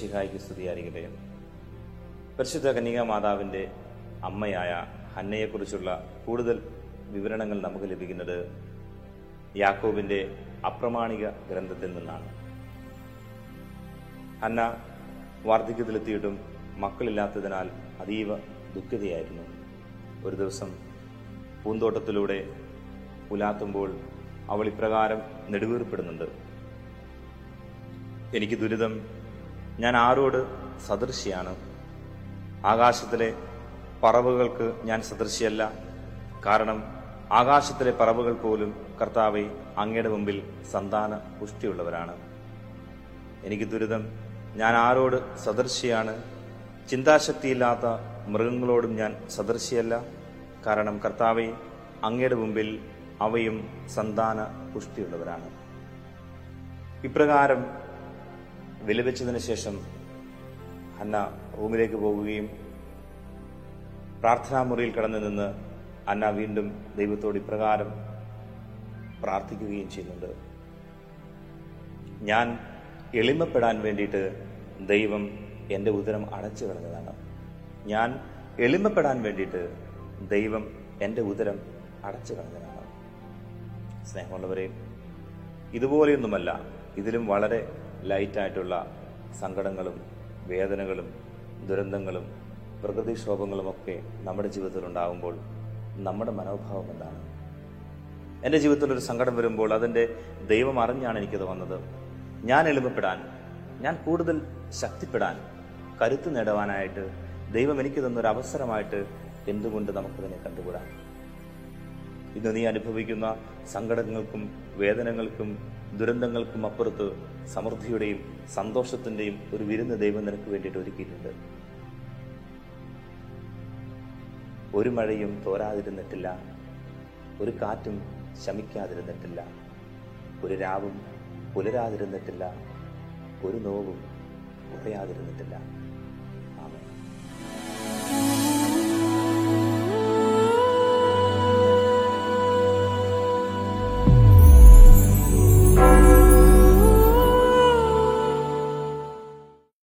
ശിഹായിക്ക് സ്തുതിയായിരിക്കട്ടെ. പരിശുദ്ധ കന്യക മാതാവിന്റെ അമ്മയായ ഹന്നയെക്കുറിച്ചുള്ള കൂടുതൽ വിവരണങ്ങൾ നമുക്ക് ലഭിക്കുന്നത് യാക്കോബിന്റെ അപ്രമാണിക ഗ്രന്ഥത്തിൽ നിന്നാണ്. ഹന്ന വാർദ്ധക്യത്തിലെത്തിയിട്ടും മക്കളില്ലാത്തതിനാൽ അതീവ ദുഃഖിതയായിരുന്നു. ഒരു ദിവസം പൂന്തോട്ടത്തിലൂടെ പുലാത്തുമ്പോൾ അവൾ ഇപ്രകാരം നെടുവീർപ്പെടുന്നുണ്ട്. എനിക്ക് ദുരിതം ഞാൻ ആരോട് സദൃശിയാണ്? ആകാശത്തിലെ പറവുകൾക്ക് ഞാൻ സദൃശിയല്ല. കാരണം ആകാശത്തിലെ പറവുകൾ പോലും കർത്താവെ അങ്ങയുടെ മുമ്പിൽ സന്താന പുഷ്ടിയുള്ളവരാണ്. എനിക്ക് ദുരിതം. ഞാൻ ആരോട് സദൃശിയാണ്? ചിന്താശക്തിയില്ലാത്ത മൃഗങ്ങളോടും ഞാൻ സദൃശിയല്ല. കാരണം കർത്താവെ അങ്ങയുടെ മുമ്പിൽ അവയും സന്താന പുഷ്ടിയുള്ളവരാണ്. ഇപ്രകാരം വിലപിച്ചതിന് ശേഷം അന്ന റൂമിലേക്ക് പോകുകയും പ്രാർത്ഥനാ മുറിയിൽ കടന്നു നിന്ന് അന്ന വീണ്ടും ദൈവത്തോട് ഇപ്രകാരം പ്രാർത്ഥിക്കുകയും ചെയ്യുന്നുണ്ട്. ഞാൻ എളിമപ്പെടാൻ വേണ്ടിയിട്ട് ദൈവം എന്റെ ഉദരം അടച്ചു കളഞ്ഞതാണ്. ഞാൻ എളിമപ്പെടാൻ വേണ്ടിയിട്ട് ദൈവം എന്റെ ഉദരം അടച്ചു കളഞ്ഞതാണ്. സ്നേഹമുള്ളവരെ ഇതുപോലെയൊന്നുമല്ല. ഇതിലും വളരെ ലൈറ്റായിട്ടുള്ള സങ്കടങ്ങളും വേദനകളും ദുരന്തങ്ങളും പ്രകൃതിക്ഷോഭങ്ങളുമൊക്കെ നമ്മുടെ ജീവിതത്തിൽ ഉണ്ടാകുമ്പോൾ നമ്മുടെ മനോഭാവം എന്താണ്? എന്റെ ജീവിതത്തിൽ ഒരു സങ്കടം വരുമ്പോൾ അതിന്റെ ദൈവം അറിഞ്ഞാണ് എനിക്കത് വന്നത്. ഞാൻ എളിമപ്പെടാൻ ഞാൻ കൂടുതൽ ശക്തിപ്പെടാൻ കരുത്ത് നേടുവാനായിട്ട് ദൈവം എനിക്ക് തന്നൊരു അവസരമായിട്ട് എന്തുകൊണ്ട് നമുക്കതിനെ കണ്ടുകൂടാം? ഇന്ന് നീ അനുഭവിക്കുന്ന സങ്കടങ്ങൾക്കും വേദനകൾക്കും ദുരന്തങ്ങൾക്കും അപ്പുറത്ത് സമൃദ്ധിയുടെയും സന്തോഷത്തിന്റെയും ഒരു വിരുന്ന് ദൈവം നിനക്ക് വേണ്ടിയിട്ട് ഒരുക്കിയിട്ടുണ്ട്. ഒരു മഴയും തോരാതിരുന്നിട്ടില്ല. ഒരു കാറ്റും ശമിക്കാതിരുന്നിട്ടില്ല. ഒരു രാവും പുലരാതിരുന്നിട്ടില്ല. ഒരു നോവും കുറയാതിരുന്നിട്ടില്ല